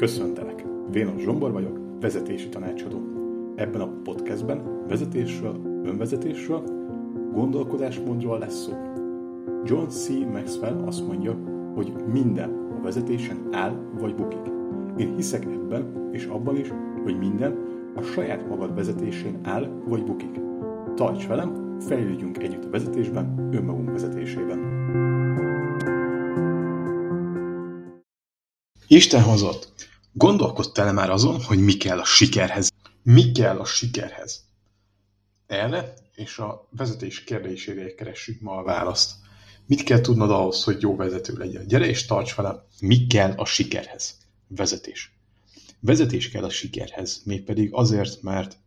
Köszöntelek! Vénos Zsombor vagyok, vezetési tanácsadó. Ebben a podcastben vezetésről, önvezetésről, gondolkodásmódról lesz szó. John C. Maxwell azt mondja, hogy minden a vezetésen áll vagy bukik. Én hiszek ebben és abban is, hogy minden a saját magad vezetésén áll vagy bukik. Tarts velem, fejlődjünk együtt a vezetésben, önmagunk vezetésében. Isten hozott! Gondolkodtál-e már azon, hogy mi kell a sikerhez? Mi kell a sikerhez? Erre és a vezetés kérdésére keressük ma a választ. Mit kell tudnod ahhoz, hogy jó vezető legyen? Gyere és tarts velem! Mi kell a sikerhez? Vezetés. Vezetés kell a sikerhez, mégpedig azért, mert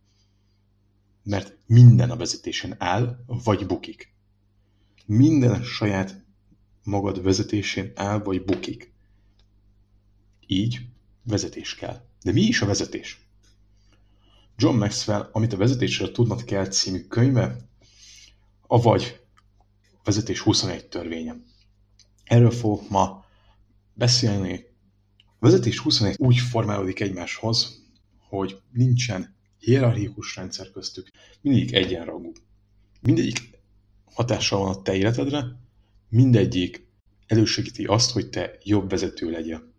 mert minden a vezetésen áll, vagy bukik. Minden saját magad vezetésén áll, vagy bukik. Így vezetés kell. De mi is a vezetés? John Maxwell, amit a vezetésről tudnod kell című könyve, avagy vezetés 21 törvénye. Erről fogok ma beszélni. A vezetés 21 úgy formálódik egymáshoz, hogy nincsen hierarchikus rendszer köztük, mindegyik egyenrangú. Mindegyik hatással van a te életedre, mindegyik elősegíti azt, hogy te jobb vezető legyen.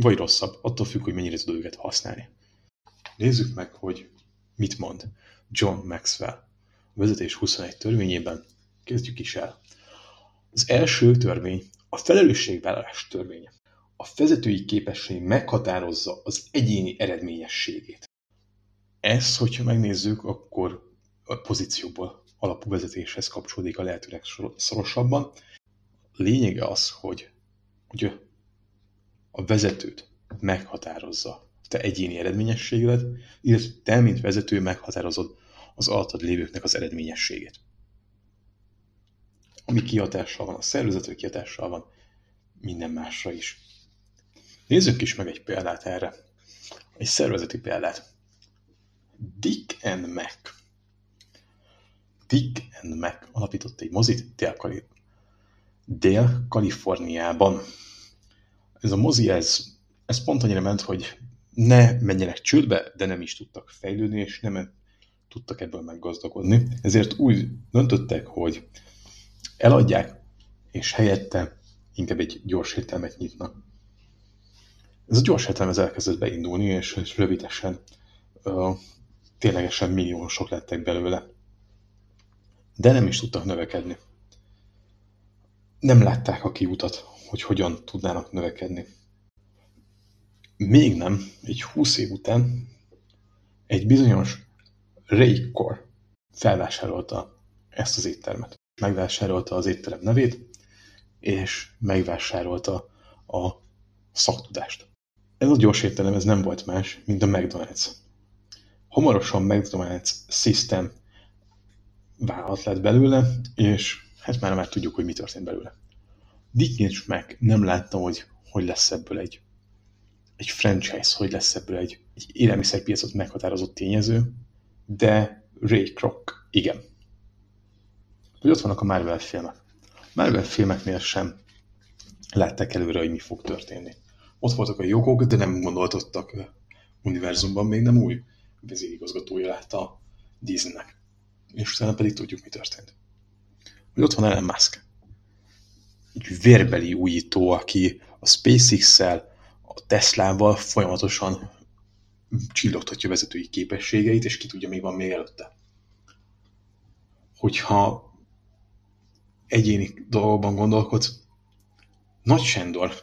Vagy rosszabb, attól függ, hogy mennyire tudod őket használni. Nézzük meg, hogy mit mond John Maxwell a vezetés 21 törvényében. Kezdjük is el. Az első törvény a felelősségvállalás törvénye. A vezetői képesség meghatározza az egyéni eredményességét. Ez, hogyha megnézzük, akkor a pozícióból alapú vezetéshez kapcsolódik a lehetőleg szorosabban. Lényege az, hogy, hogy a vezetőt meghatározza te egyéni eredményességedet, illetve te, mint vezető meghatározod az alattad lévőknek az eredményességét. Ami kihatással van a szervezetre, kihatással van minden másra is. Nézzük is meg egy példát erre. Egy szervezeti példát. Dick and Mac. Dick and Mac alapított egy mozit Dél-Kaliforniában. Ez a mozi, ez, ez pont annyira ment, hogy ne menjenek csődbe, de nem is tudtak fejlődni, és nem tudtak ebből meggazdagodni. Ezért úgy döntöttek, hogy eladják, és helyette inkább egy gyors éttermet nyitnak. Ez a gyors étterem elkezdett beindulni, és rövidesen uh, ténylegesen milliósok lettek belőle. De nem is tudtak növekedni. Nem látták a kiutat, hogy hogyan tudnának növekedni. Még nem, egy 20 év után egy bizonyos Raycor felvásárolta ezt az éttermet. Megvásárolta az étterem nevét, és megvásárolta a szaktudást. Ez a gyors étterem ez nem volt más, mint a McDonald's. Hamarosan McDonald's System vállalat lett belőle, és hát már már tudjuk, hogy mi történt belőle. Dick meg nem látta, hogy hogy lesz ebből egy, egy franchise, hogy lesz ebből egy, egy élelmiszerpiacot meghatározott tényező, de Ray Kroc igen. Hogy ott vannak a Marvel filmek. Marvel filmeknél sem látták előre, hogy mi fog történni. Ott voltak a jogok, de nem gondoltottak univerzumban még nem új vezérigazgatója lett a Disneynek. És utána pedig tudjuk, mi történt. Hogy ott van Elon Musk. Egy vérbeli újító, aki a SpaceX-szel, a Teslával folyamatosan csillogtatja vezetői képességeit, és ki tudja, mi van még előtte. Hogyha egyéni dolgokban gondolkodsz, Nagy Sándor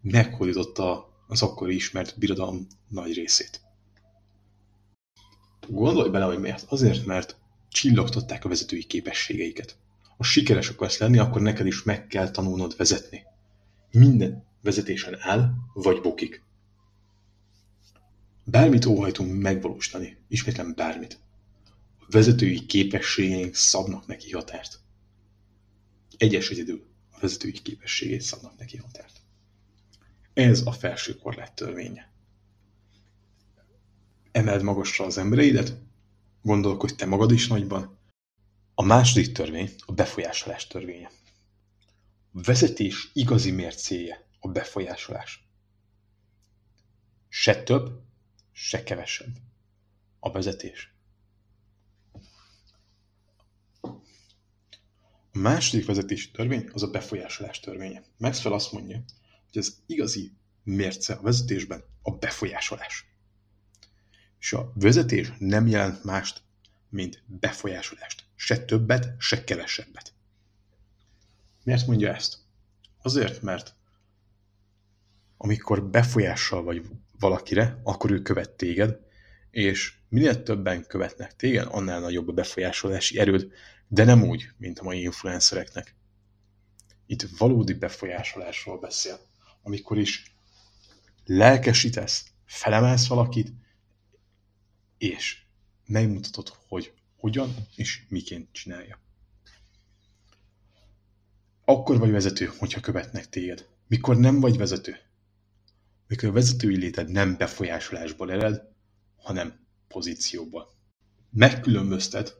meghódította az akkori ismert birodalom nagy részét. Gondolj bele, hogy miért. Azért, mert csillogtatták a vezetői képességeiket. Ha sikeres akarsz lenni, akkor neked is meg kell tanulnod vezetni. Minden vezetésen áll, vagy bukik. Bármit óhajtunk megvalósítani, ismétlen bármit. A vezetői képességeink szabnak neki határt. Egyes egyedül a vezetői képességét szabnak neki határt. Ez a felső korlát törvénye emeld magasra az embereidet, gondolkodj te magad is nagyban. A második törvény a befolyásolás törvénye. A vezetés igazi mércéje a befolyásolás. Se több, se kevesebb. A vezetés. A második vezetési törvény az a befolyásolás törvénye. Maxwell azt mondja, hogy az igazi mérce a vezetésben a befolyásolás. És a vezetés nem jelent mást, mint befolyásolást. Se többet, se kevesebbet. Miért mondja ezt? Azért, mert amikor befolyással vagy valakire, akkor ő követ téged, és minél többen követnek téged, annál nagyobb a befolyásolási erőd, de nem úgy, mint a mai influencereknek. Itt valódi befolyásolásról beszél, amikor is lelkesítesz, felemelsz valakit, és megmutatod, hogy hogyan és miként csinálja. Akkor vagy vezető, hogyha követnek téged. Mikor nem vagy vezető? Mikor a vezetői léted nem befolyásolásból ered, hanem pozícióból. Megkülönböztet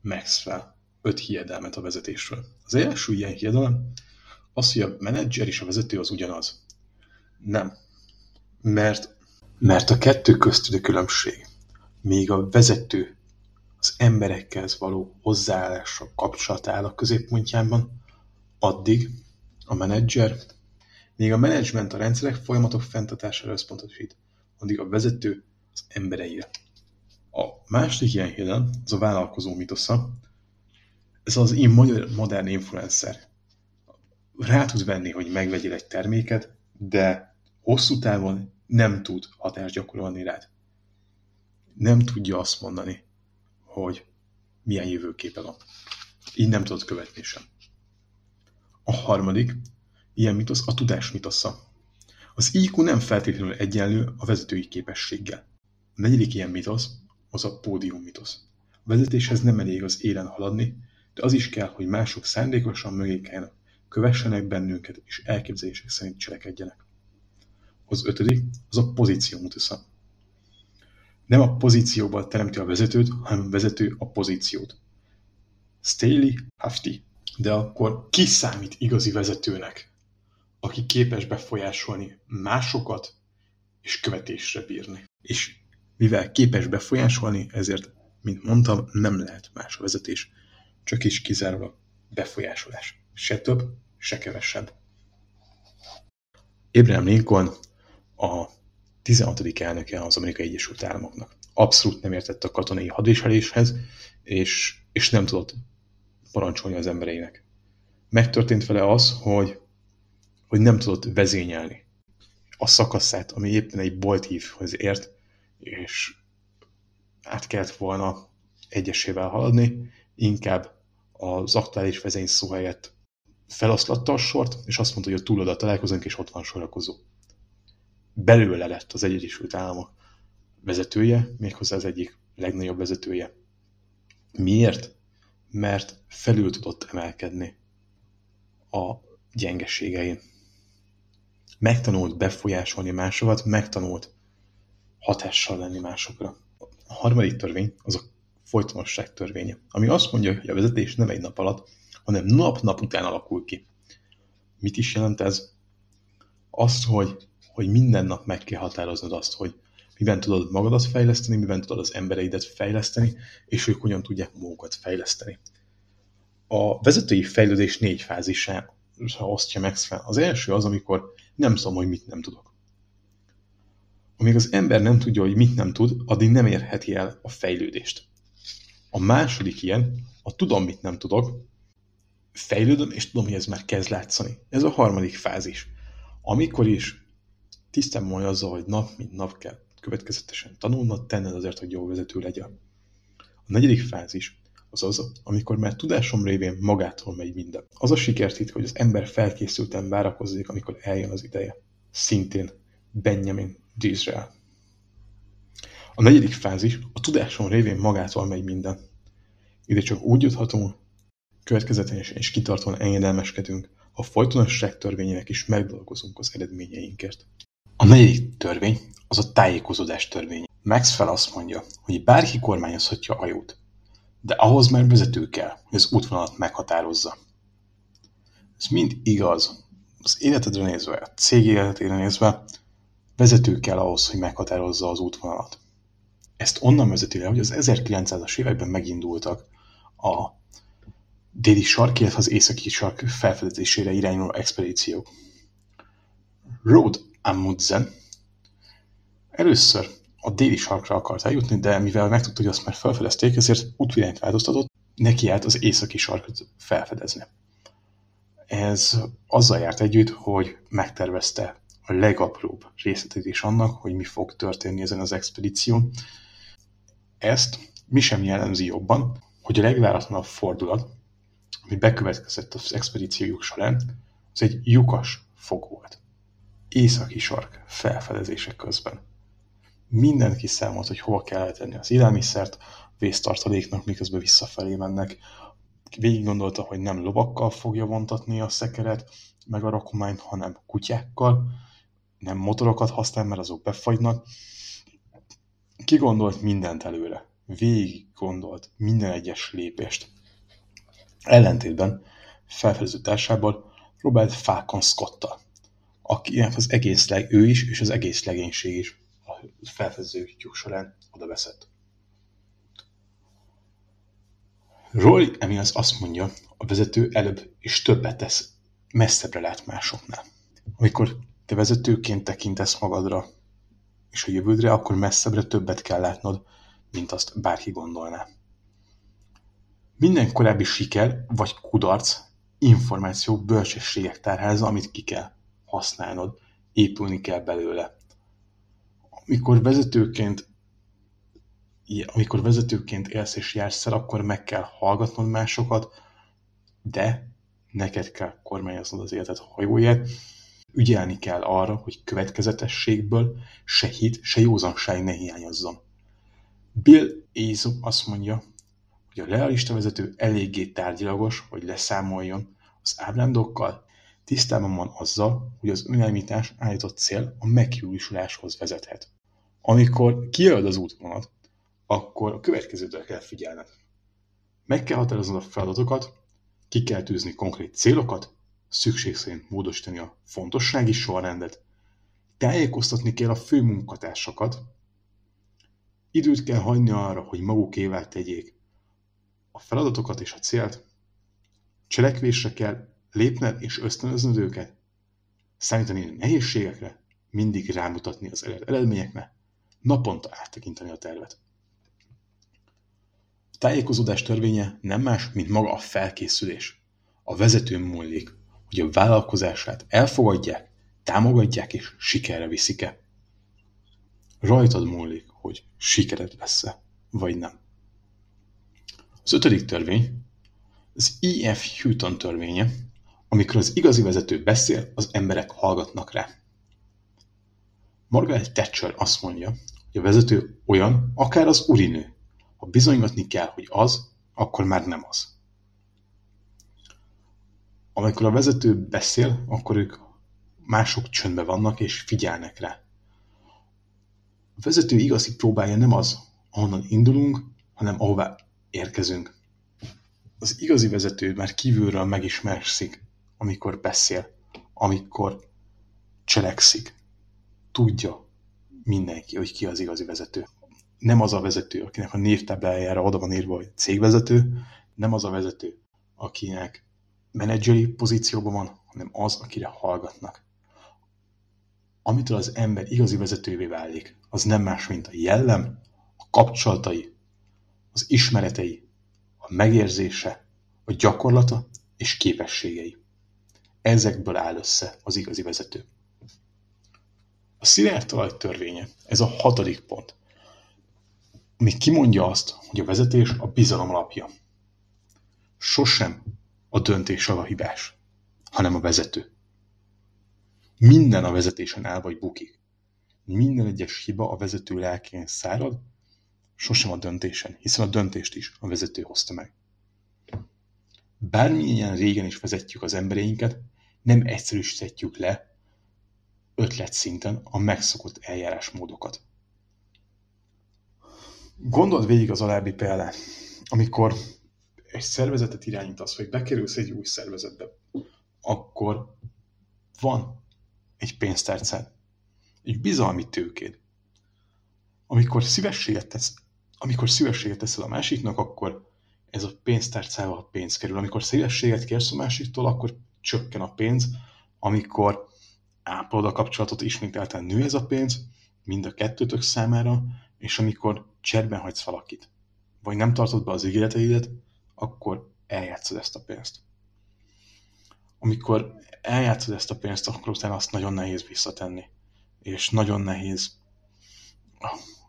Maxwell öt hiedelmet a vezetésről. Az első ilyen hiedelem az, hogy a menedzser és a vezető az ugyanaz. Nem. Mert, mert a kettő közti különbség. Még a vezető az emberekkel való hozzáállása kapcsolat áll a középpontjában, addig a menedzser, még a menedzsment a rendszerek folyamatok fenntartására összpontosít, addig a vezető az embereire. A második ilyen híren az a vállalkozó mitosza. Ez az én modern influencer. Rá tud venni, hogy megvegyél egy terméket, de hosszú távon nem tud hatást gyakorolni rád. Nem tudja azt mondani, hogy milyen jövőképe van. Így nem tudod követni sem. A harmadik ilyen mitosz a tudás mitosza. Az IQ nem feltétlenül egyenlő a vezetői képességgel. A negyedik ilyen mitosz az a pódium mitosz. A vezetéshez nem elég az élen haladni, de az is kell, hogy mások szándékosan mögé kellene, kövessenek bennünket és elképzelések szerint cselekedjenek. Az ötödik az a pozíció mitosza. Nem a pozícióval teremti a vezetőt, hanem a vezető a pozíciót. Staley Hafti de akkor ki számít igazi vezetőnek, aki képes befolyásolni másokat és követésre bírni? És mivel képes befolyásolni, ezért, mint mondtam, nem lehet más a vezetés, csak is kizárólag befolyásolás. Se több, se kevesebb. Abraham Lincoln a 16. elnöke az Amerikai Egyesült Államoknak. Abszolút nem értett a katonai hadviseléshez, és, és nem tudott parancsolni az embereinek. Megtörtént vele az, hogy, hogy nem tudott vezényelni a szakaszát, ami éppen egy bolthívhoz ért, és át kellett volna egyesével haladni, inkább az aktuális vezény szó helyett feloszlatta a sort, és azt mondta, hogy a túloda találkozunk, és ott van sorakozó. Belőle lett az Egyesült Államok vezetője, méghozzá az egyik legnagyobb vezetője. Miért? mert felül tudott emelkedni a gyengeségein. Megtanult befolyásolni másokat, megtanult hatással lenni másokra. A harmadik törvény az a folytonosság törvénye, ami azt mondja, hogy a vezetés nem egy nap alatt, hanem nap-nap után alakul ki. Mit is jelent ez? Azt, hogy, hogy minden nap meg kell határoznod azt, hogy miben tudod magadat fejleszteni, miben tudod az embereidet fejleszteni, és ők hogyan tudják magukat fejleszteni. A vezetői fejlődés négy fázisá osztja meg fel. Az első az, amikor nem tudom, hogy mit nem tudok. Amíg az ember nem tudja, hogy mit nem tud, addig nem érheti el a fejlődést. A második ilyen, a tudom, mit nem tudok, fejlődöm, és tudom, hogy ez már kezd látszani. Ez a harmadik fázis. Amikor is tisztán van azzal, hogy nap mint nap kell következetesen tanulnod, tenned azért, hogy jó vezető legyen. A negyedik fázis az az, amikor már tudásom révén magától megy minden. Az a sikertit, hogy az ember felkészülten várakozik, amikor eljön az ideje. Szintén Benjamin Disrael. A negyedik fázis, a tudásom révén magától megy minden. Ide csak úgy juthatunk, következetesen és kitartóan engedelmeskedünk, ha folytonosság törvényének is megdolgozunk az eredményeinkért. A negyedik törvény az a tájékozódás törvény. Maxwell azt mondja, hogy bárki kormányozhatja a hajót, de ahhoz már vezető kell, hogy az útvonalat meghatározza. Ez mind igaz. Az életedre nézve, a cég életére nézve, Vezető kell ahhoz, hogy meghatározza az útvonalat. Ezt onnan vezeti le, hogy az 1900-as években megindultak a déli sark, illetve az északi sark felfedezésére irányuló expedíciók. Road Amundsen először a déli sarkra akart eljutni, de mivel megtudta, hogy azt már felfedezték, ezért útvilányt változtatott, neki állt az északi sarkot felfedezni. Ez azzal járt együtt, hogy megtervezte a legapróbb részletét is annak, hogy mi fog történni ezen az expedíción. Ezt mi sem jellemzi jobban, hogy a legváratlanabb fordulat, ami bekövetkezett az expedíciójuk során, az egy lyukas fog volt. Északi sark felfedezések közben. Mindent kiszámolt, hogy hova kell tenni az élelmiszert, vésztartaléknak, miközben visszafelé mennek. Végig gondolta, hogy nem lovakkal fogja vontatni a szekeret, meg a rakományt, hanem kutyákkal, nem motorokat használ, mert azok befagynak. Ki gondolt mindent előre. Végig gondolt minden egyes lépést. Ellentétben felfedező társából Robert Falcon Scotta, akinek az egész leg, ő is, és az egész legénység is a felfedezőjük során oda veszett. Roy Emians azt mondja, a vezető előbb és többet tesz, messzebbre lát másoknál. Amikor te vezetőként tekintesz magadra és a jövődre, akkor messzebbre többet kell látnod, mint azt bárki gondolná. Minden korábbi siker vagy kudarc információ, bölcsességek tárháza, amit ki kell használnod, épülni kell belőle. Amikor vezetőként amikor vezetőként élsz és jársz el, akkor meg kell hallgatnod másokat, de neked kell kormányoznod az életed hajóját, ügyelni kell arra, hogy következetességből se hit, se józanság ne hiányozzon. Bill Ézo azt mondja, hogy a realista vezető eléggé tárgyalagos, hogy leszámoljon az ábrándokkal, tisztában van azzal, hogy az önelmítás állított cél a megjósuláshoz vezethet. Amikor kijelöd az útvonalat, akkor a következőtre kell figyelned. Meg kell határoznod a feladatokat, ki kell tűzni konkrét célokat, szükség szerint módosítani a fontossági sorrendet, tájékoztatni kell a fő munkatársakat, időt kell hagyni arra, hogy magukével tegyék a feladatokat és a célt, cselekvésre kell lépned és ösztönöznöd őket, számítani nehézségekre, mindig rámutatni az eredményekre, naponta áttekinteni a tervet. A tájékozódás törvénye nem más, mint maga a felkészülés. A vezetőn múlik, hogy a vállalkozását elfogadják, támogatják és sikerre viszik-e. Rajtad múlik, hogy sikered lesz-e, vagy nem. Az ötödik törvény az E.F. Houghton törvénye, amikor az igazi vezető beszél, az emberek hallgatnak rá. Margaret Thatcher azt mondja, hogy a vezető olyan, akár az urinő. Ha bizonygatni kell, hogy az, akkor már nem az. Amikor a vezető beszél, akkor ők mások csöndbe vannak és figyelnek rá. A vezető igazi próbája nem az, ahonnan indulunk, hanem ahová érkezünk. Az igazi vezető már kívülről megismerszik, amikor beszél, amikor cselekszik. Tudja mindenki, hogy ki az igazi vezető. Nem az a vezető, akinek a névtáblájára oda van írva, hogy cégvezető, nem az a vezető, akinek menedzseri pozícióban van, hanem az, akire hallgatnak. Amitől az ember igazi vezetővé válik, az nem más, mint a jellem, a kapcsolatai, az ismeretei, a megérzése, a gyakorlata és képességei. Ezekből áll össze az igazi vezető. A szilárd törvénye, ez a hatodik pont, ami kimondja azt, hogy a vezetés a bizalom alapja. Sosem a döntés a hibás, hanem a vezető. Minden a vezetésen áll vagy bukik. Minden egyes hiba a vezető lelkén szárad, sosem a döntésen, hiszen a döntést is a vezető hozta meg. Bármilyen régen is vezetjük az embereinket, nem egyszerűsíthetjük le ötlet szinten a megszokott eljárásmódokat. Gondold végig az alábbi példát, amikor egy szervezetet irányítasz, vagy bekerülsz egy új szervezetbe, akkor van egy pénztárcád, egy bizalmi tőkéd. Amikor szívességet, tesz, amikor szívességet teszel a másiknak, akkor ez a pénztárcával pénz kerül. Amikor szívességet kérsz a másiktól, akkor csökken a pénz. Amikor ápolod a kapcsolatot, ismételten nő ez a pénz, mind a kettőtök számára, és amikor cserben hagysz valakit, vagy nem tartod be az ígéreteidet, akkor eljátszod ezt a pénzt. Amikor eljátszod ezt a pénzt, akkor utána azt nagyon nehéz visszatenni. És nagyon nehéz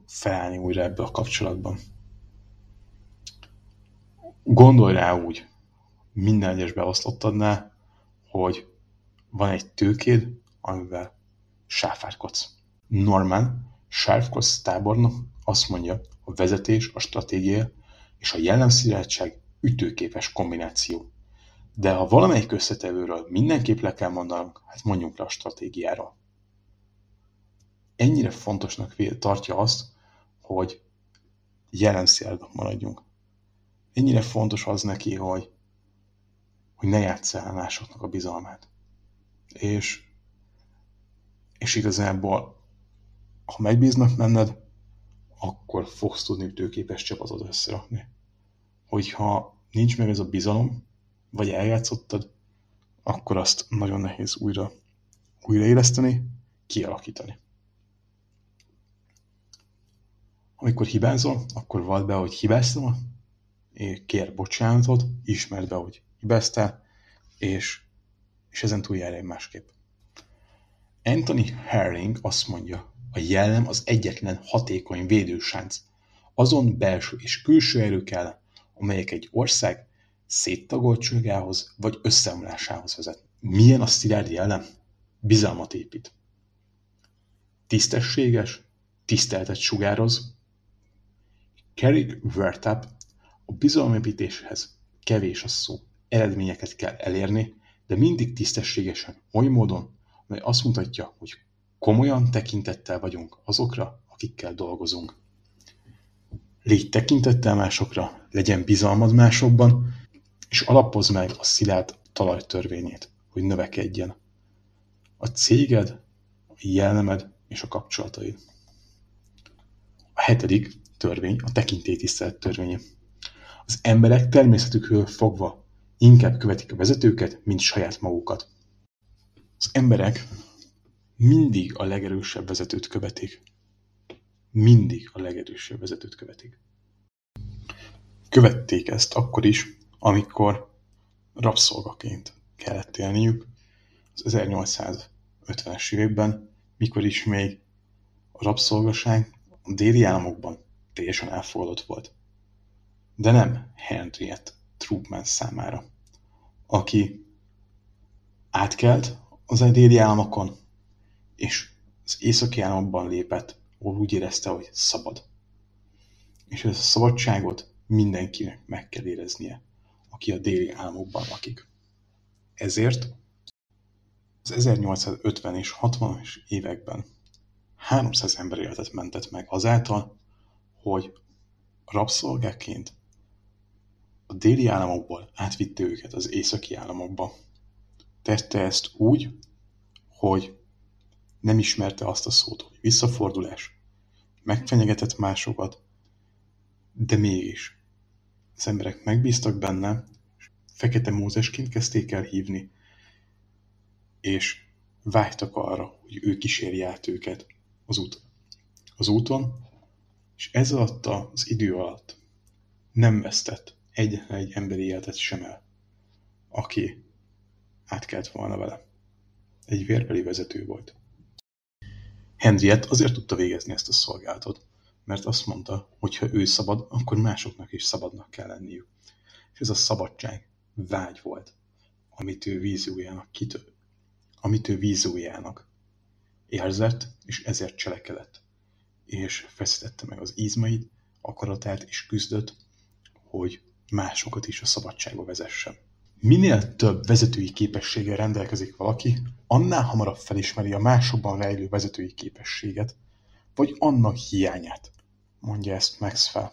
felállni újra ebbe a kapcsolatban. Gondolj rá úgy, minden egyes beosztottadnál, hogy van egy tőkéd, amivel sáfárkodsz. Norman, sárfkodsz tábornok azt mondja, a vezetés, a stratégia és a jellemszirátság ütőképes kombináció. De ha valamelyik összetevőről mindenképp le kell mondanunk, hát mondjunk le a stratégiára. Ennyire fontosnak tartja azt, hogy jelenszélben maradjunk. Ennyire fontos az neki, hogy, hogy ne játsz el másoknak a bizalmát. És, és igazából, ha megbíznak benned, akkor fogsz tudni tőképes csapatot összerakni. Hogyha nincs meg ez a bizalom, vagy eljátszottad, akkor azt nagyon nehéz újra újraéleszteni, kialakítani. Amikor hibázol, akkor vald be, hogy hibáztam, kér bocsánatot, ismerd be, hogy hibáztál, és, és ezen túljárj másképp. Anthony Herring azt mondja, a jellem az egyetlen hatékony védősánc azon belső és külső erők ellen, amelyek egy ország széttagoltságához vagy összeomlásához vezet. Milyen a szilárd jellem? Bizalmat épít. Tisztességes, tiszteltet sugároz. Kerry Vertap a bizalomépítéshez kevés a szó. Eredményeket kell elérni, de mindig tisztességesen, oly módon, amely azt mutatja, hogy komolyan tekintettel vagyunk azokra, akikkel dolgozunk. Légy tekintettel másokra, legyen bizalmad másokban, és alapozd meg a szilárd talajtörvényét, hogy növekedjen. A céged, a jellemed és a kapcsolataid. A hetedik törvény a tekintélytisztelet törvénye. Az emberek természetükről fogva inkább követik a vezetőket, mint saját magukat. Az emberek mindig a legerősebb vezetőt követik. Mindig a legerősebb vezetőt követik. Követték ezt akkor is, amikor rabszolgaként kellett élniük az 1850-es években, mikor is még a rabszolgaság a déli államokban teljesen elfogadott volt. De nem Henriette Trubman számára, aki átkelt az déli államokon, és az északi államokban lépett, ahol úgy érezte, hogy szabad. És ezt a szabadságot mindenkinek meg kell éreznie, aki a déli államokban lakik. Ezért az 1850 és 60-as években 300 ember életet mentett meg azáltal, hogy rabszolgáként a déli államokból átvitte őket az északi államokba. Tette ezt úgy, hogy nem ismerte azt a szót, hogy visszafordulás, megfenyegetett másokat, de mégis. Az emberek megbíztak benne, Fekete Mózesként kezdték el hívni, és vágytak arra, hogy ő kísérje át őket az, út, az úton, és ez alatt az idő alatt nem vesztett egyetlen egy emberi életet sem el, aki átkelt volna vele. Egy vérbeli vezető volt. Henriette azért tudta végezni ezt a szolgálatot, mert azt mondta, hogy ha ő szabad, akkor másoknak is szabadnak kell lenniük. És ez a szabadság vágy volt, amit ő víziójának kitő, amit ő víziójának érzett, és ezért cselekedett. És feszítette meg az izmait, akaratát, és küzdött, hogy másokat is a szabadságba vezessen. Minél több vezetői képességgel rendelkezik valaki, annál hamarabb felismeri a másokban rejlő vezetői képességet, vagy annak hiányát, mondja ezt Max fel.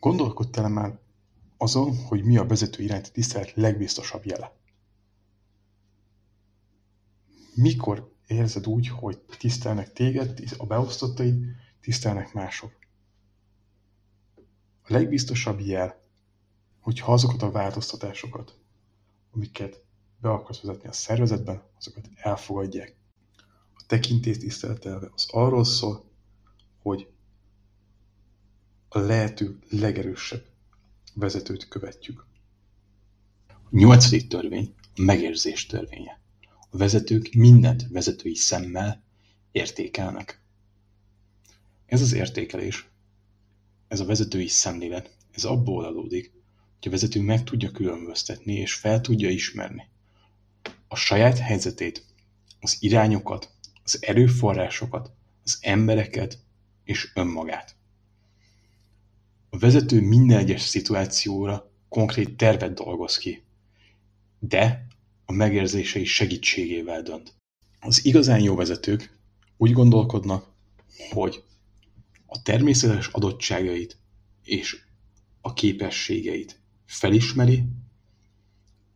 Gondolkodtál már azon, hogy mi a vezető iránti tisztelet legbiztosabb jele? Mikor érzed úgy, hogy tisztelnek téged, a beosztottaid, tisztelnek mások. A legbiztosabb jel, hogyha azokat a változtatásokat, amiket be akarsz vezetni a szervezetben, azokat elfogadják. A tekintély tiszteletelve az arról szól, hogy a lehető legerősebb vezetőt követjük. A nyolcadik törvény a megérzés törvénye. A vezetők mindent vezetői szemmel értékelnek. Ez az értékelés, ez a vezetői szemlélet, ez abból adódik, vezető meg tudja különböztetni és fel tudja ismerni a saját helyzetét, az irányokat, az erőforrásokat, az embereket és önmagát. A vezető minden egyes szituációra konkrét tervet dolgoz ki, de a megérzései segítségével dönt. Az igazán jó vezetők úgy gondolkodnak, hogy a természetes adottságait és a képességeit felismeri,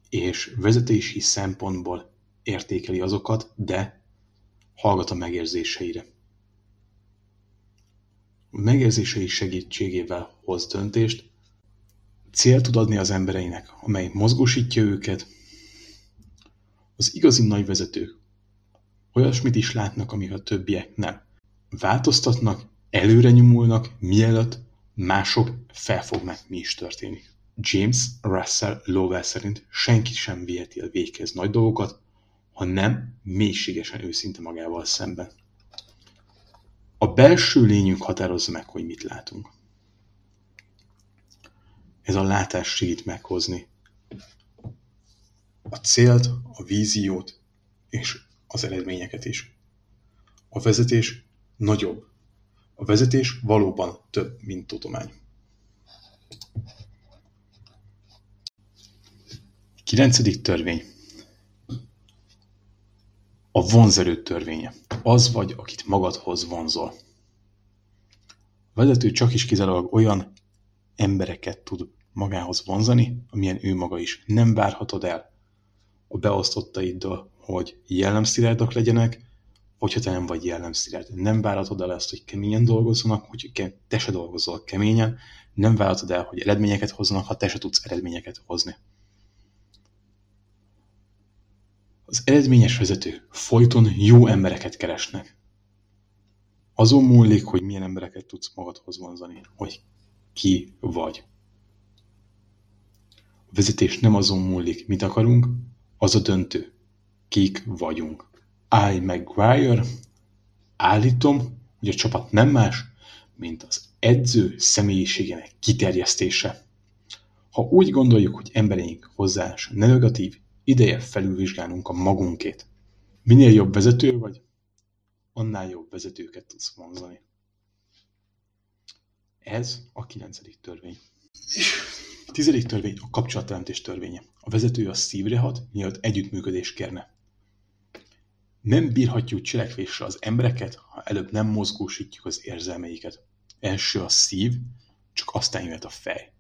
és vezetési szempontból értékeli azokat, de hallgat a megérzéseire. A megérzései segítségével hoz döntést, cél tud adni az embereinek, amely mozgósítja őket. Az igazi nagy vezetők olyasmit is látnak, amik a többiek nem. Változtatnak, előre nyomulnak, mielőtt mások felfognak, mi is történik. James Russell Lowell szerint senki sem viheti el véghez nagy dolgokat, ha nem mélységesen őszinte magával szemben. A belső lényünk határozza meg, hogy mit látunk. Ez a látás segít meghozni a célt, a víziót és az eredményeket is. A vezetés nagyobb. A vezetés valóban több, mint tudomány. 9. törvény. A vonzerő törvénye. Az vagy, akit magadhoz vonzol. A vezető csak is kizárólag olyan embereket tud magához vonzani, amilyen ő maga is. Nem várhatod el a beosztottaiddal, hogy jellemszilárdak legyenek, hogyha te nem vagy jellemszilárd. Nem várhatod el ezt, hogy keményen dolgozzanak, hogy te se dolgozol keményen, nem várhatod el, hogy eredményeket hozzanak, ha te se tudsz eredményeket hozni. Az eredményes vezető folyton jó embereket keresnek. Azon múlik, hogy milyen embereket tudsz magadhoz vonzani, hogy ki vagy. A vezetés nem azon múlik, mit akarunk, az a döntő, kik vagyunk. I. McGuire állítom, hogy a csapat nem más, mint az edző személyiségének kiterjesztése. Ha úgy gondoljuk, hogy embereink hozzáállása negatív, Ideje felülvizsgálnunk a magunkét. Minél jobb vezető vagy, annál jobb vezetőket tudsz vonzani. Ez a kilencedik törvény. A tizedik törvény a kapcsolatteremtés törvénye. A vezető a szívre hat, mielőtt együttműködést kérne. Nem bírhatjuk cselekvésre az embereket, ha előbb nem mozgósítjuk az érzelmeiket. Első a szív, csak aztán jöhet a fej.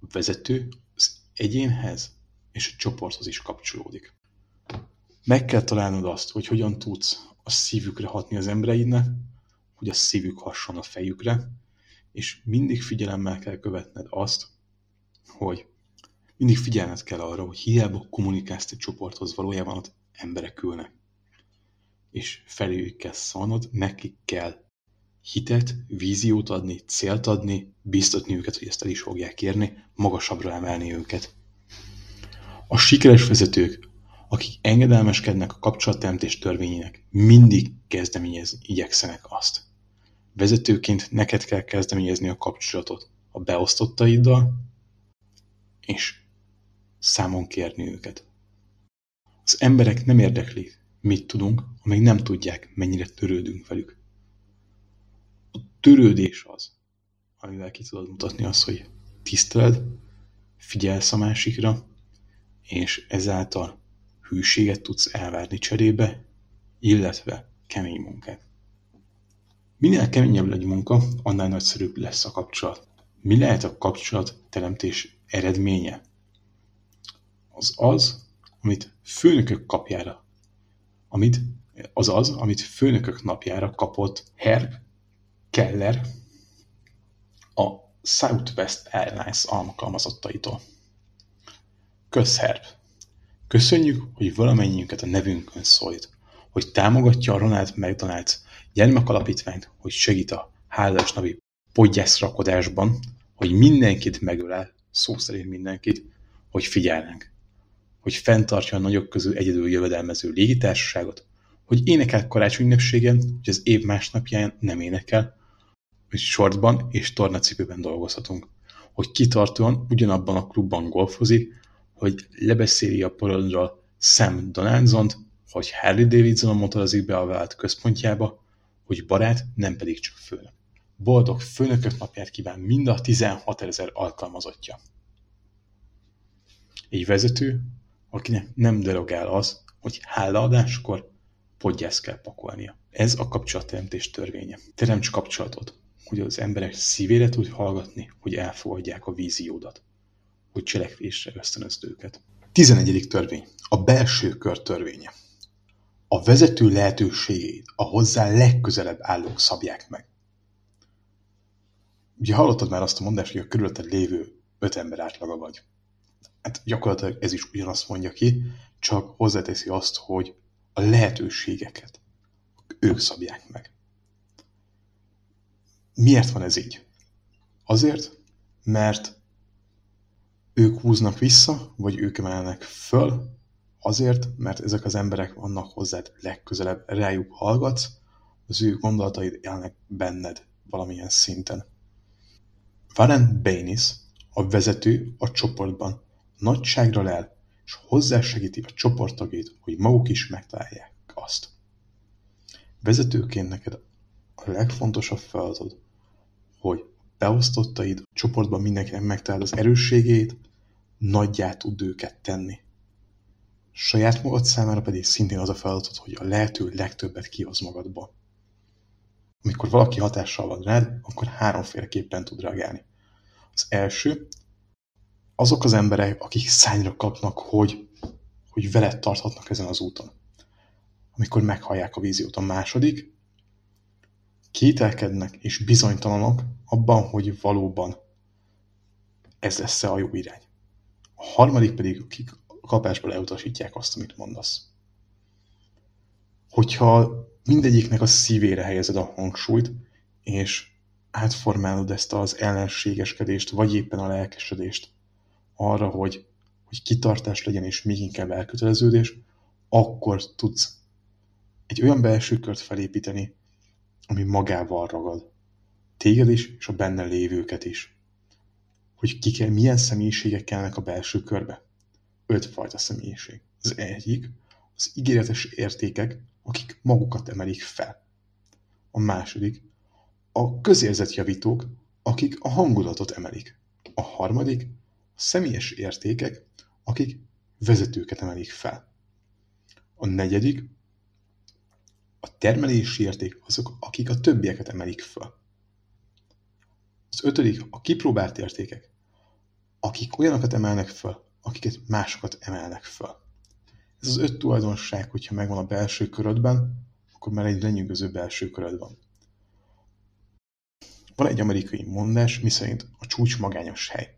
A vezető az egyénhez és a csoporthoz is kapcsolódik. Meg kell találnod azt, hogy hogyan tudsz a szívükre hatni az embereidnek, hogy a szívük hasson a fejükre, és mindig figyelemmel kell követned azt, hogy mindig figyelned kell arra, hogy hiába kommunikálsz egy csoporthoz, valójában ott emberek ülnek. És feléjük kell szólnod, nekik kell hitet, víziót adni, célt adni, biztatni őket, hogy ezt el is fogják érni, magasabbra emelni őket. A sikeres vezetők, akik engedelmeskednek a kapcsolatteremtés törvényének, mindig kezdeményez, igyekszenek azt. Vezetőként neked kell kezdeményezni a kapcsolatot a beosztottaiddal, és számon kérni őket. Az emberek nem érdekli, mit tudunk, amíg nem tudják, mennyire törődünk velük. A törődés az, amivel ki tudod mutatni azt, hogy tiszteled, figyelsz a másikra, és ezáltal hűséget tudsz elvárni cserébe, illetve kemény munkát. Minél keményebb egy munka, annál nagyszerűbb lesz a kapcsolat. Mi lehet a kapcsolat teremtés eredménye? Az az, amit főnökök kapjára, amit azaz, amit főnökök napjára kapott Herb Keller a Southwest Airlines alkalmazottaitól. Közherb! Köszönjük, hogy valamennyiünket a nevünkön szólít, hogy támogatja a Ronald McDonald's gyermekalapítványt, hogy segít a hálás napi podgyászrakodásban, hogy mindenkit megölel, szó szerint mindenkit, hogy figyelnek, hogy fenntartja a nagyok közül egyedül jövedelmező légitársaságot, hogy énekel karácsony ünnepségen, hogy az év másnapján nem énekel, hogy sortban és tornacipőben dolgozhatunk, hogy kitartóan ugyanabban a klubban golfozik, hogy lebeszéli a porondról Sam donaldson hogy Harley Davidson motorozik be a vállalat központjába, hogy barát, nem pedig csak főnök. Boldog főnökök napját kíván mind a 16 ezer alkalmazottja. Egy vezető, akinek nem derogál az, hogy hálaadáskor podgyászt kell pakolnia. Ez a kapcsolatteremtés törvénye. Teremts kapcsolatot, hogy az emberek szívére tud hallgatni, hogy elfogadják a víziódat, hogy cselekvésre ösztönözd őket. 11. törvény. A belső kör törvénye. A vezető lehetőségét a hozzá legközelebb állók szabják meg. Ugye hallottad már azt a mondást, hogy a körülötted lévő öt ember átlaga vagy. Hát gyakorlatilag ez is ugyanazt mondja ki, csak hozzáteszi azt, hogy a lehetőségeket ők szabják meg. Miért van ez így? Azért, mert ők húznak vissza, vagy ők emelnek föl, azért, mert ezek az emberek vannak hozzád legközelebb, rájuk hallgatsz, az ő gondolataid élnek benned valamilyen szinten. Warren Bainis, a vezető a csoportban, nagyságra lel, és hozzásegíti a csoporttagét, hogy maguk is megtalálják azt. Vezetőként neked a legfontosabb feladatod, hogy beosztottaid a csoportban mindenkinek megtaláld az erősségét, nagyjá tud őket tenni. Saját magad számára pedig szintén az a feladatod, hogy a lehető legtöbbet kihoz magadból. Amikor valaki hatással van rád, akkor háromféleképpen tud reagálni. Az első, azok az emberek, akik szányra kapnak, hogy, hogy veled tarthatnak ezen az úton. Amikor meghallják a víziót. A második, kételkednek és bizonytalanok abban, hogy valóban ez lesz a jó irány. A harmadik pedig, akik kapásból elutasítják azt, amit mondasz. Hogyha mindegyiknek a szívére helyezed a hangsúlyt, és átformálod ezt az ellenségeskedést, vagy éppen a lelkesedést arra, hogy, hogy kitartás legyen, és még inkább elköteleződés, akkor tudsz egy olyan belső kört felépíteni, ami magával ragad. Téged is, és a benne lévőket is. Hogy ki kell, milyen személyiségek kellnek a belső körbe. Ötfajta személyiség. Az egyik, az ígéretes értékek, akik magukat emelik fel. A második, a közérzetjavítók, akik a hangulatot emelik. A harmadik, a személyes értékek, akik vezetőket emelik fel. A negyedik, a termelési érték azok, akik a többieket emelik fel. Az ötödik, a kipróbált értékek, akik olyanokat emelnek fel, akiket másokat emelnek fel. Ez az öt tulajdonság, hogyha megvan a belső körödben, akkor már egy lenyűgöző belső köröd van. Van egy amerikai mondás, miszerint a csúcs magányos hely.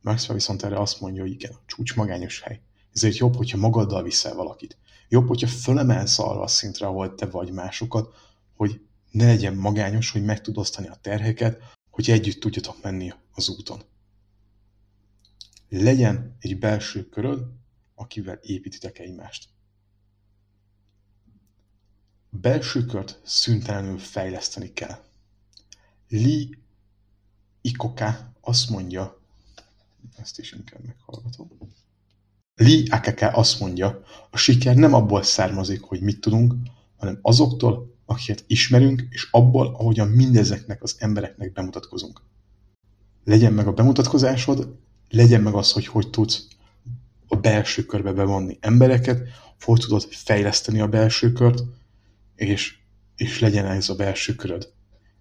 Maxwell viszont erre azt mondja, hogy igen, a csúcs magányos hely. Ezért jobb, hogyha magaddal viszel valakit. Jobb, hogyha fölemelsz arra a szintre, ahol te vagy másokat, hogy ne legyen magányos, hogy meg tud osztani a terheket, hogy együtt tudjatok menni az úton. Legyen egy belső köröd, akivel építitek egymást. A belső kört szüntelenül fejleszteni kell. Lee Ikoka azt mondja, ezt is inkább meghallgatom. Lee Akeke azt mondja, a siker nem abból származik, hogy mit tudunk, hanem azoktól, akiket ismerünk, és abból, ahogyan mindezeknek az embereknek bemutatkozunk. Legyen meg a bemutatkozásod, legyen meg az, hogy hogy tudsz a belső körbe bevonni embereket, hogy tudod fejleszteni a belső kört, és, és legyen ez a belső köröd.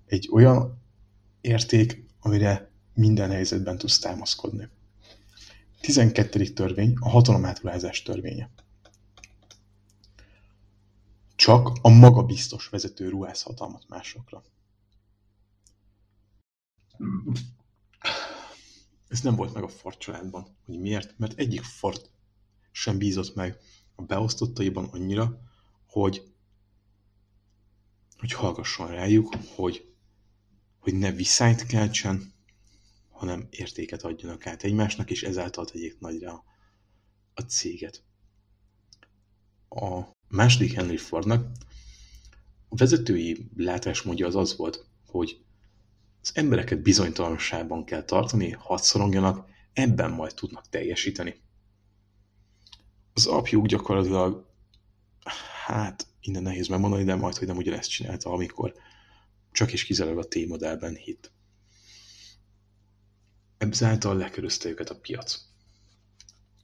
Egy olyan érték, amire minden helyzetben tudsz támaszkodni. 12. törvény a hatalomátruházás törvénye. Csak a magabiztos vezető ruház hatalmat másokra. Ez nem volt meg a Ford családban. Hogy miért? Mert egyik Ford sem bízott meg a beosztottaiban annyira, hogy, hogy hallgasson rájuk, hogy, hogy ne visszányt keltsen, hanem értéket adjanak át egymásnak, és ezáltal tegyék nagyra a céget. A második Henry Fordnak a vezetői látásmódja az az volt, hogy az embereket bizonytalanságban kell tartani, hadd szorongjanak, ebben majd tudnak teljesíteni. Az apjuk gyakorlatilag, hát innen nehéz megmondani, de majd, hogy nem ugyanezt csinálta, amikor csak és kizárólag a T-modellben hitt. Ezáltal lekörözte őket a piac.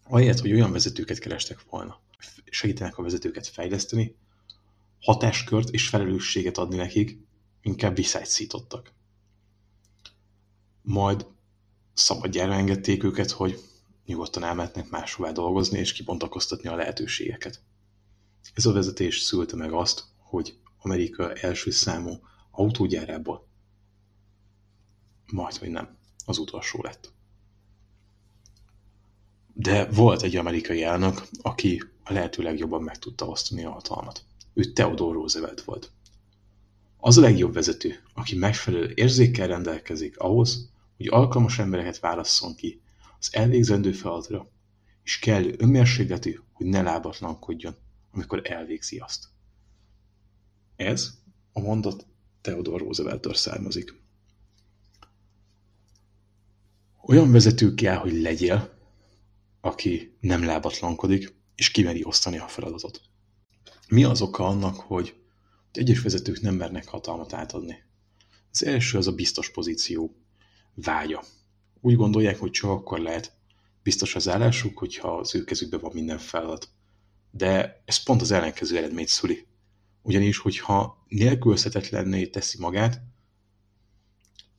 Ahelyett, hogy olyan vezetőket kerestek volna, segítenek a vezetőket fejleszteni, hatáskört és felelősséget adni nekik, inkább viszályt Majd szabadjára engedték őket, hogy nyugodtan elmehetnek máshová dolgozni és kibontakoztatni a lehetőségeket. Ez a vezetés szülte meg azt, hogy Amerika első számú autógyárából majd, hogy nem, az utolsó lett. De volt egy amerikai elnök, aki a lehető legjobban meg tudta osztani a hatalmat. Ő Theodore Roosevelt volt. Az a legjobb vezető, aki megfelelő érzékkel rendelkezik ahhoz, hogy alkalmas embereket válasszon ki az elvégzendő feladatra, és kellő önmérsékletű, hogy ne lábatlankodjon, amikor elvégzi azt. Ez a mondat Theodore Roosevelt-től származik. Olyan vezető kell, hogy legyél, aki nem lábatlankodik, és kimeri osztani a feladatot. Mi az oka annak, hogy egyes vezetők nem mernek hatalmat átadni? Az első az a biztos pozíció vágya. Úgy gondolják, hogy csak akkor lehet biztos az állásuk, hogyha az ő kezükben van minden feladat. De ez pont az ellenkező eredményt szüli. Ugyanis, hogyha nélkülözhetetlenné teszi magát,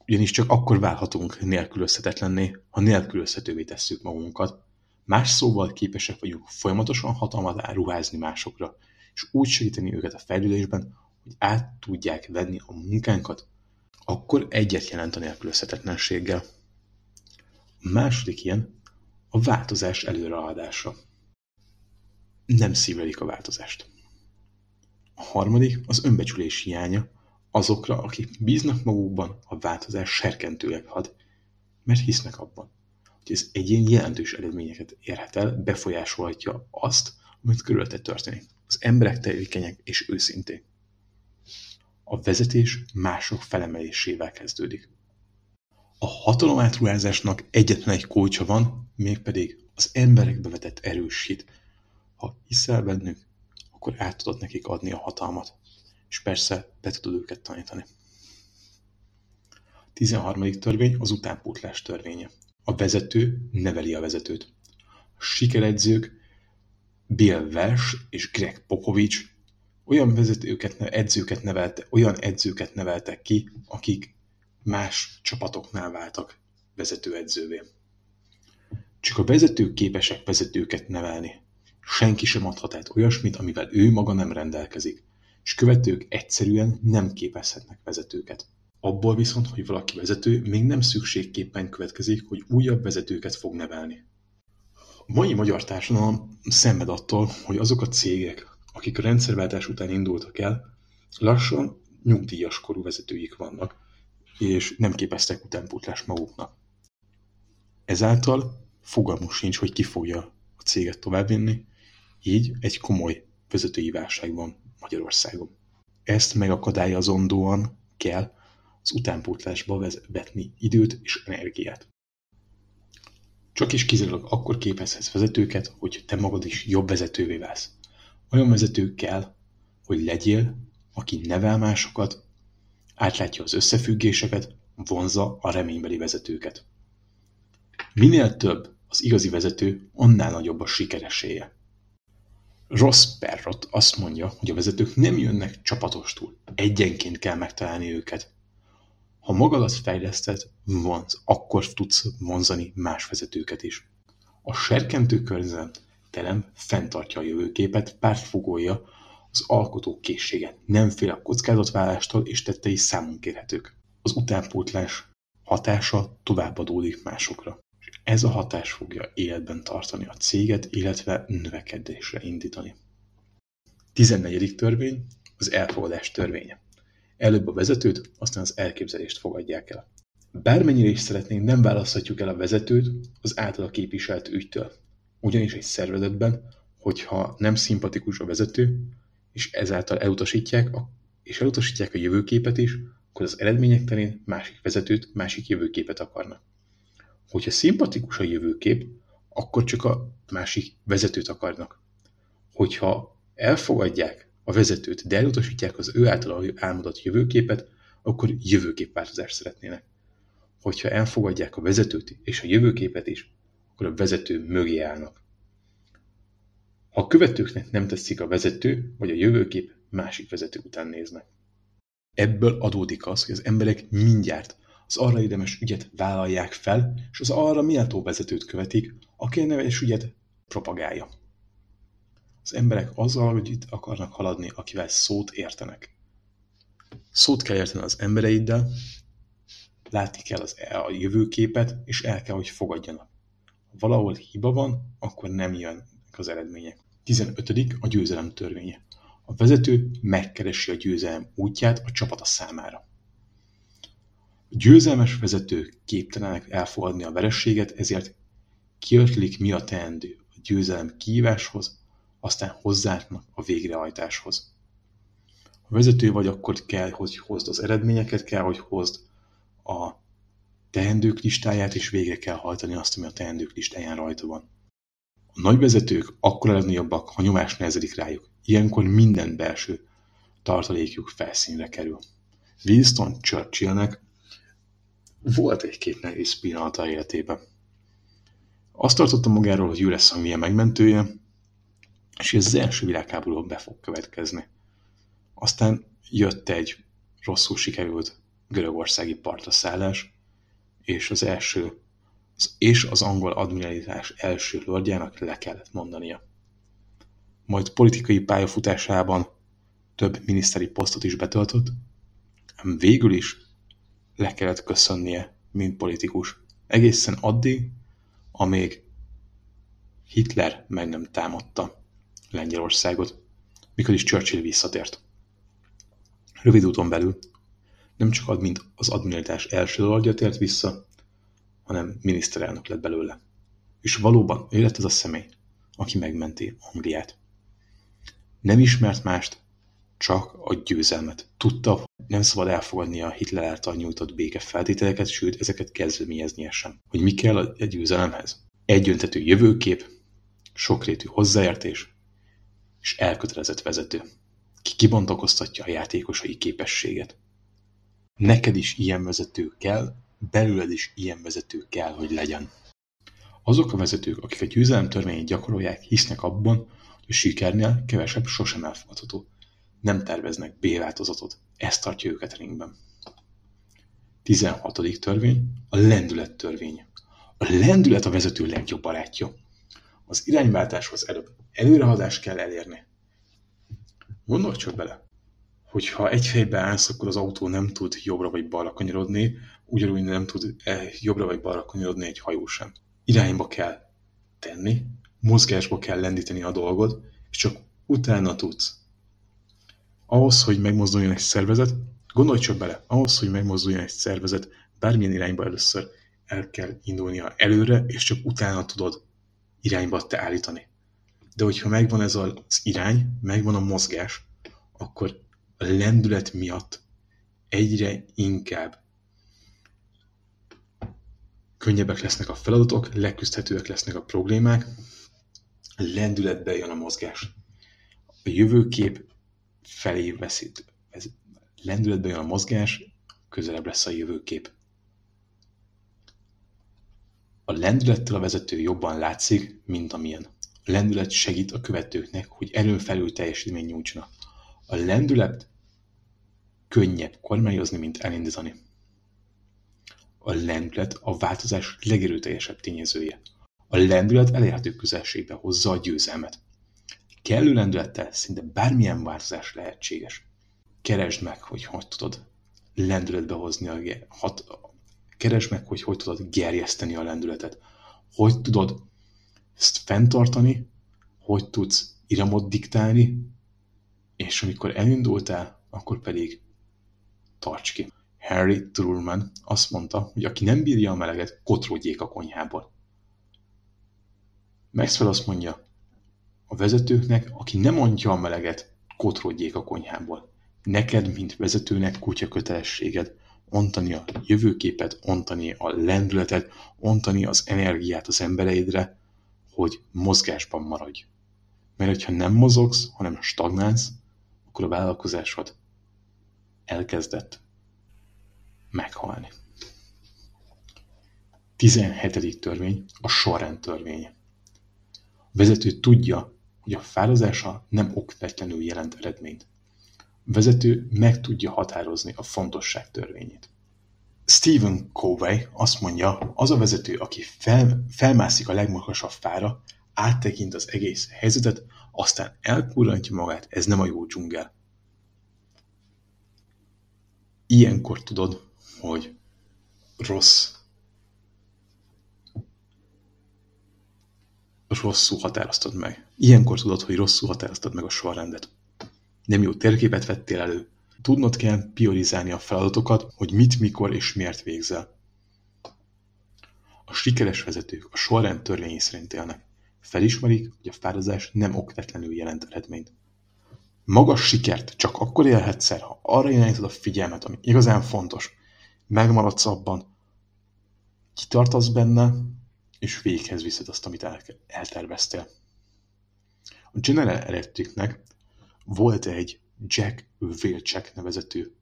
ugyanis csak akkor válhatunk nélkülözhetetlenné, ha nélkülözhetővé tesszük magunkat. Más szóval képesek vagyunk folyamatosan hatalmat áruházni másokra, és úgy segíteni őket a fejlődésben, hogy át tudják venni a munkánkat, akkor egyet jelent a nélkülözhetetlenséggel. A második ilyen a változás előreadása. Nem szívelik a változást. A harmadik az önbecsülés hiánya azokra, akik bíznak magukban, a változás serkentőleg had, mert hisznek abban, ez egyén jelentős eredményeket érhet el, befolyásolhatja azt, amit körülötte történik. Az emberek tevékenyek és őszinték. A vezetés mások felemelésével kezdődik. A hatalom átruházásnak egyetlen egy kulcsa van, mégpedig az emberekbe vetett erős hit. Ha hiszel bennük, akkor át tudod nekik adni a hatalmat. És persze be tudod őket tanítani. A 13. törvény az utánpótlás törvénye. A vezető neveli a vezetőt. A sikeredzők Bill Welsh és Greg Popovich olyan vezetőket, edzőket nevelte, olyan edzőket neveltek ki, akik más csapatoknál váltak vezetőedzővé. Csak a vezetők képesek vezetőket nevelni. Senki sem adhat át olyasmit, amivel ő maga nem rendelkezik, és követők egyszerűen nem képezhetnek vezetőket. Abból viszont, hogy valaki vezető, még nem szükségképpen következik, hogy újabb vezetőket fog nevelni. A mai magyar társadalom szenved attól, hogy azok a cégek, akik a rendszerváltás után indultak el, lassan nyugdíjas korú vezetőik vannak, és nem képeztek utánpótlást maguknak. Ezáltal fogalmuk sincs, hogy ki fogja a céget továbbvinni, így egy komoly vezetői válság van Magyarországon. Ezt megakadályozandóan kell az utánpótlásba vetni időt és energiát. Csak is kizárólag akkor képezhetsz vezetőket, hogy te magad is jobb vezetővé válsz. Olyan vezető kell, hogy legyél, aki nevel másokat, átlátja az összefüggéseket, vonza a reménybeli vezetőket. Minél több az igazi vezető, annál nagyobb a sikereséje. Ross Perrott azt mondja, hogy a vezetők nem jönnek csapatostul, egyenként kell megtalálni őket. Ha magadat fejleszted, vonz, akkor tudsz vonzani más vezetőket is. A serkentő környezet terem fenntartja a jövőképet, pártfogója Az alkotó készsége nem fél a kockázatvállalástól és tettei számon kérhetők. Az utánpótlás hatása továbbadódik másokra. És ez a hatás fogja életben tartani a céget, illetve növekedésre indítani. 14. törvény az elfogadás törvénye. Előbb a vezetőt, aztán az elképzelést fogadják el. Bármennyire is szeretnénk, nem választhatjuk el a vezetőt az általa képviselt ügytől. Ugyanis egy szervezetben, hogyha nem szimpatikus a vezető, és ezáltal elutasítják, és elutasítják a jövőképet is, akkor az eredmények terén másik vezetőt, másik jövőképet akarnak. Hogyha szimpatikus a jövőkép, akkor csak a másik vezetőt akarnak. Hogyha elfogadják a vezetőt, de elutasítják az ő által álmodott jövőképet, akkor jövőképváltozást szeretnének. Hogyha elfogadják a vezetőt és a jövőképet is, akkor a vezető mögé állnak. Ha a követőknek nem tetszik a vezető vagy a jövőkép, másik vezető után néznek. Ebből adódik az, hogy az emberek mindjárt az arra érdemes ügyet vállalják fel, és az arra méltó vezetőt követik, aki a neves ügyet propagálja. Az emberek azzal, hogy itt akarnak haladni, akivel szót értenek. Szót kell érteni az embereiddel, látni kell az, a jövőképet, és el kell, hogy fogadjanak. Ha valahol hiba van, akkor nem jönnek az eredmények. 15. a győzelem törvénye. A vezető megkeresi a győzelem útját a csapata számára. A győzelmes vezető képtelenek elfogadni a verességet, ezért kiötlik mi a teendő a győzelem kihíváshoz, aztán hozzátnak a végrehajtáshoz. A vezető vagy akkor kell, hogy hozd az eredményeket, kell, hogy hozd a teendők listáját, és végre kell hajtani azt, ami a teendők listáján rajta van. A nagy vezetők akkor a legnagyobbak, ha nyomás nehezedik rájuk. Ilyenkor minden belső tartalékjuk felszínre kerül. Winston Churchillnek volt egy-két nehéz pillanata életében. Azt tartotta magáról, hogy ő lesz a megmentője, és ez az első világháborúban be fog következni. Aztán jött egy rosszul sikerült görögországi partaszállás, és az első és az angol admiralitás első lordjának le kellett mondania. Majd politikai pályafutásában több miniszteri posztot is betöltött, ám végül is le kellett köszönnie, mint politikus. Egészen addig, amíg Hitler meg nem támadta Lengyelországot, mikor is Churchill visszatért. Rövid úton belül nem csak mint az admiralitás első lordja tért vissza, hanem miniszterelnök lett belőle. És valóban ő lett az a személy, aki megmenti Angliát. Nem ismert mást, csak a győzelmet. Tudta, hogy nem szabad elfogadni a Hitler által nyújtott béke feltételeket, sőt, ezeket kezdeményeznie sem. Hogy mi kell a győzelemhez? Egyöntetű jövőkép, sokrétű hozzáértés és elkötelezett vezető, ki kibontakoztatja a játékosai képességet. Neked is ilyen vezető kell, belőled is ilyen vezető kell, hogy legyen. Azok a vezetők, akik a győzelem törvényét gyakorolják, hisznek abban, hogy a sikernél kevesebb sosem elfogadható. Nem terveznek B-változatot. Ez tartja őket ringben. 16. törvény, a lendület törvény. A lendület a vezető legjobb barátja. Az irányváltáshoz előbb előrehaladást kell elérni. Gondolj csak bele, hogyha egy fejbe állsz, akkor az autó nem tud jobbra vagy balra kanyarodni, ugyanúgy nem tud eh, jobbra vagy balra kanyarodni egy hajó sem. Irányba kell tenni, mozgásba kell lendíteni a dolgot, és csak utána tudsz. Ahhoz, hogy megmozduljon egy szervezet, gondolj csak bele, ahhoz, hogy megmozduljon egy szervezet, bármilyen irányba először el kell indulnia előre, és csak utána tudod irányba te állítani. De hogyha megvan ez az irány, megvan a mozgás, akkor a lendület miatt egyre inkább könnyebbek lesznek a feladatok, leküzdhetőek lesznek a problémák, lendületbe jön a mozgás. A jövőkép felé veszít. Ez lendületbe jön a mozgás, közelebb lesz a jövőkép. A lendülettel a vezető jobban látszik, mint amilyen. A lendület segít a követőknek, hogy erőn felül teljesítmény nyújtsanak. A lendület könnyebb kormányozni, mint elindítani. A lendület a változás legerőteljesebb tényezője. A lendület elérhető közelségbe hozza a győzelmet. kellő lendülettel szinte bármilyen változás lehetséges. Keresd meg, hogy hogy tudod lendületbe hozni a hat, keresd meg, hogy hogy tudod gerjeszteni a lendületet. Hogy tudod ezt fenntartani, hogy tudsz iramot diktálni, és amikor elindultál, akkor pedig tarts ki. Harry Truman azt mondta, hogy aki nem bírja a meleget, kotródjék a konyhából. Maxwell azt mondja, a vezetőknek, aki nem mondja a meleget, kotródjék a konyhából. Neked, mint vezetőnek kutya kötelességed ontani a jövőképet, ontani a lendületet, ontani az energiát az embereidre, hogy mozgásban maradj. Mert hogyha nem mozogsz, hanem stagnálsz, akkor a vállalkozásod elkezdett meghalni. 17. törvény a sorrend törvénye. A vezető tudja, hogy a fárazása nem okvetlenül jelent eredményt. Vezető meg tudja határozni a fontosság törvényét. Stephen Covey azt mondja, az a vezető, aki fel, felmászik a legmagasabb fára, áttekint az egész helyzetet, aztán elkurrantja magát, ez nem a jó dzsungel. Ilyenkor tudod, hogy rossz rosszul határoztad meg. Ilyenkor tudod, hogy rosszul határoztad meg a sorrendet. Nem jó térképet vettél elő. Tudnod kell priorizálni a feladatokat, hogy mit, mikor és miért végzel. A sikeres vezetők a sorrend törvényi szerint élnek. Felismerik, hogy a fáradozás nem okvetlenül jelent eredményt. Magas sikert csak akkor élhetsz el, ha arra irányítod a figyelmet, ami igazán fontos. Megmaradsz abban, kitartasz benne, és véghez viszed azt, amit el, elterveztél. A General Electricnek volt egy Jack Wilczek nevezetű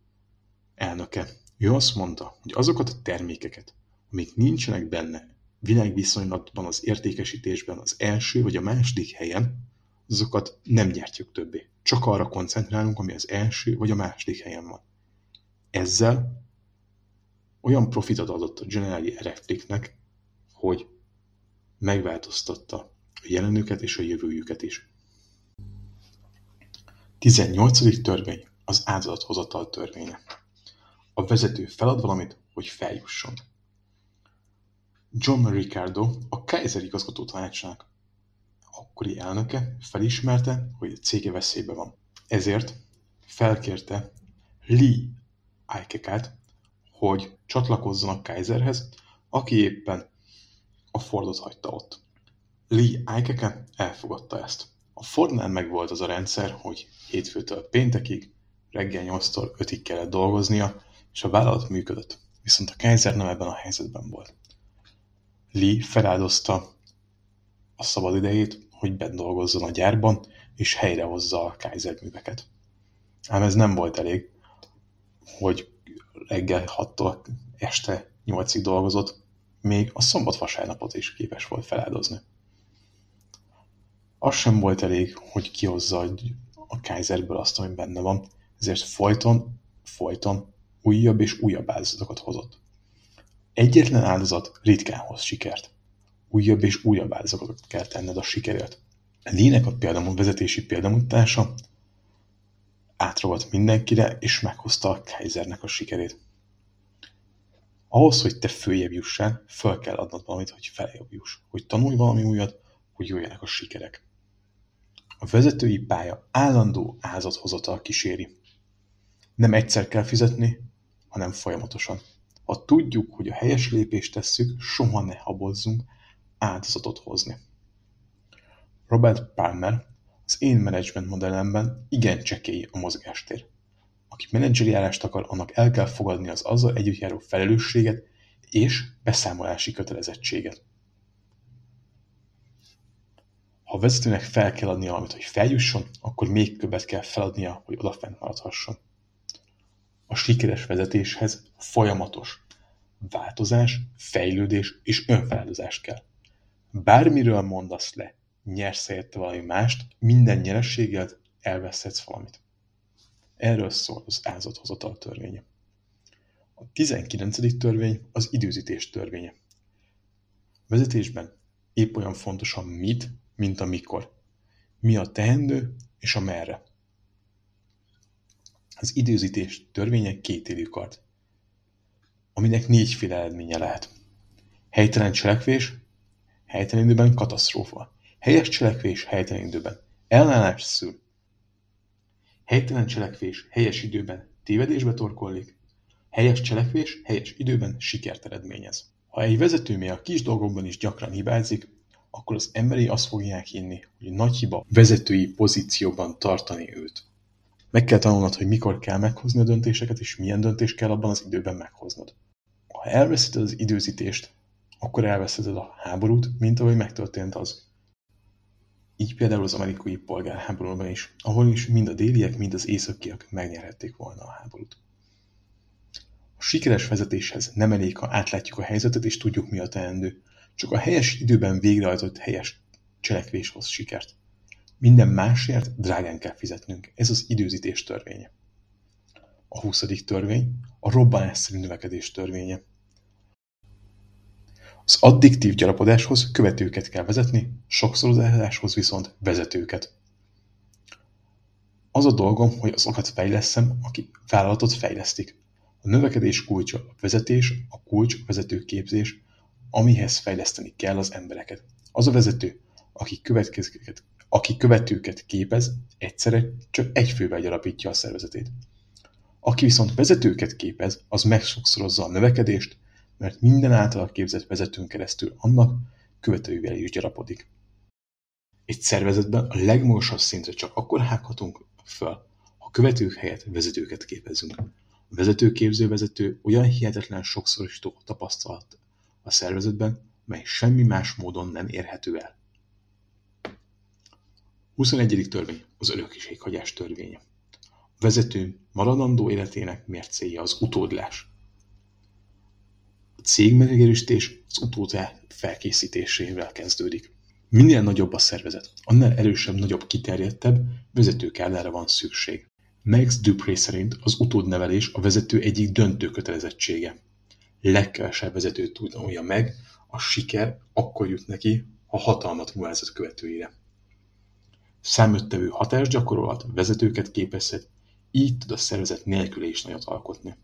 elnöke. Ő azt mondta, hogy azokat a termékeket, amik nincsenek benne világviszonylatban az értékesítésben az első vagy a második helyen, azokat nem gyártjuk többé. Csak arra koncentrálunk, ami az első vagy a második helyen van. Ezzel olyan profitot adott a General Electricnek, hogy megváltoztatta a jelenüket és a jövőjüket is. 18. törvény az áldozathozatal törvénye. A vezető felad valamit, hogy feljusson. John Ricardo, a Kaiser igazgató tanácsának akkori elnöke felismerte, hogy a cége veszélybe van. Ezért felkérte Lee Aikekát, hogy csatlakozzon a Kaiserhez, aki éppen a Fordot hagyta ott. Lee Aikeke elfogadta ezt. A Fordnál meg volt az a rendszer, hogy hétfőtől péntekig, reggel 8-tól 5-ig kellett dolgoznia, és a vállalat működött. Viszont a Kaiser nem ebben a helyzetben volt. Lee feláldozta a szabad idejét, hogy bent dolgozzon a gyárban, és helyrehozza a Kaiser műveket. Ám ez nem volt elég, hogy reggel 6-tól este 8-ig dolgozott, még a szombat-vasárnapot is képes volt feláldozni. Az sem volt elég, hogy kihozza a Kaiserből azt, ami benne van, ezért folyton, folyton újabb és újabb áldozatokat hozott. Egyetlen áldozat ritkán hoz sikert. Újabb és újabb áldozatokat kell tenned a sikerért. Lének a példamú vezetési példamutatása átragadt mindenkire, és meghozta a Kaisernek a sikerét. Ahhoz, hogy te följebb jussál, fel kell adnod valamit, hogy feljebb juss. Hogy tanulj valami újat, hogy jöjjenek a sikerek. A vezetői pálya állandó áldozathozatal kíséri. Nem egyszer kell fizetni, hanem folyamatosan. Ha tudjuk, hogy a helyes lépést tesszük, soha ne habozzunk áldozatot hozni. Robert Palmer az én menedzsment modellemben igen csekély a mozgástér. Aki menedzseri állást akar, annak el kell fogadni az azzal együtt járó felelősséget és beszámolási kötelezettséget. Ha a vezetőnek fel kell adnia valamit, hogy feljusson, akkor még többet kell feladnia, hogy odafent maradhasson. A sikeres vezetéshez folyamatos változás, fejlődés és önfeláldozás kell. Bármiről mondasz le, nyersz érte valami mást, minden nyerességgel elveszhetsz valamit. Erről szól az áldozathozatal törvénye. A 19. törvény az időzítés törvénye. Vezetésben épp olyan fontos a mit, mint a mikor. mi a teendő és a merre. Az időzítés törvénye kétélű kard, aminek négyféle eredménye lehet. Helytelen cselekvés, helytelen időben katasztrófa. Helyes cselekvés, helytelen időben ellenállás szül. Helytelen cselekvés helyes időben tévedésbe torkollik, helyes cselekvés helyes időben sikert eredményez. Ha egy vezető még a kis dolgokban is gyakran hibázik, akkor az emberi azt fogják hinni, hogy nagy hiba vezetői pozícióban tartani őt. Meg kell tanulnod, hogy mikor kell meghozni a döntéseket, és milyen döntést kell abban az időben meghoznod. Ha elveszíted az időzítést, akkor elveszíted a háborút, mint ahogy megtörtént az. Így például az amerikai polgárháborúban is, ahol is mind a déliek, mind az északiak megnyerhették volna a háborút. A sikeres vezetéshez nem elég, ha átlátjuk a helyzetet és tudjuk, mi a teendő. Csak a helyes időben végrehajtott helyes cselekvés hoz sikert. Minden másért drágán kell fizetnünk. Ez az időzítés törvénye. A 20. törvény a robbanásszerű növekedés törvénye. Az addiktív gyarapodáshoz követőket kell vezetni, sokszorozáshoz viszont vezetőket. Az a dolgom, hogy azokat fejleszem, akik vállalatot fejlesztik. A növekedés kulcsa a vezetés, a kulcs a vezetőképzés, amihez fejleszteni kell az embereket. Az a vezető, aki, aki követőket képez, egyszerre csak egy fővel gyarapítja a szervezetét. Aki viszont vezetőket képez, az megsokszorozza a növekedést, mert minden által képzett vezetőn keresztül annak követőivel is gyarapodik. Egy szervezetben a legmagasabb szintre csak akkor hághatunk föl, ha követők helyett vezetőket képezünk. A vezetőképző vezető olyan hihetetlen sokszorosító tapasztalat a szervezetben, mely semmi más módon nem érhető el. 21. törvény az örökséghagyás törvénye. A vezető maradandó életének mércéje az utódlás cég megerősítés az utódá felkészítésével kezdődik. Minél nagyobb a szervezet, annál erősebb, nagyobb, kiterjedtebb vezetőkárdára van szükség. Max Dupré szerint az utódnevelés a vezető egyik döntő kötelezettsége. Legkevesebb vezető tudja meg, a siker akkor jut neki, ha hatalmat mulázott követőire. Számöttevő hatást gyakorolhat, vezetőket képezhet, így tud a szervezet nélkül is nagyot alkotni.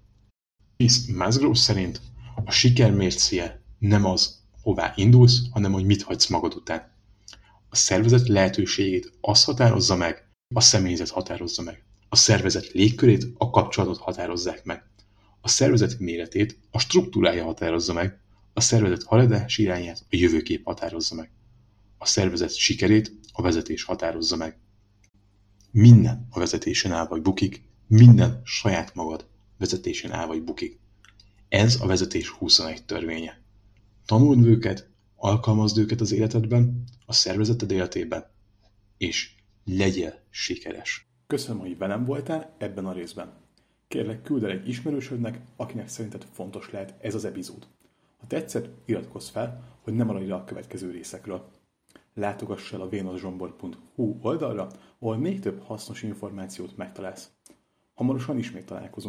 Chris Musgrove szerint a siker mércéje nem az, hová indulsz, hanem hogy mit hagysz magad után. A szervezet lehetőségét az határozza meg, a személyzet határozza meg. A szervezet légkörét a kapcsolatot határozzák meg. A szervezet méretét a struktúrája határozza meg, a szervezet haladás irányát a jövőkép határozza meg. A szervezet sikerét a vezetés határozza meg. Minden a vezetésen áll vagy bukik, minden saját magad vezetésen áll vagy bukik. Ez a vezetés 21 törvénye. Tanuld őket, alkalmazd őket az életedben, a szervezeted életében, és legyél sikeres. Köszönöm, hogy velem voltál ebben a részben. Kérlek, küld el egy ismerősödnek, akinek szerinted fontos lehet ez az epizód. Ha tetszett, iratkozz fel, hogy ne maradj le a következő részekről. Látogass el a vénuszsombor.hu oldalra, ahol még több hasznos információt megtalálsz. Hamarosan ismét találkozunk.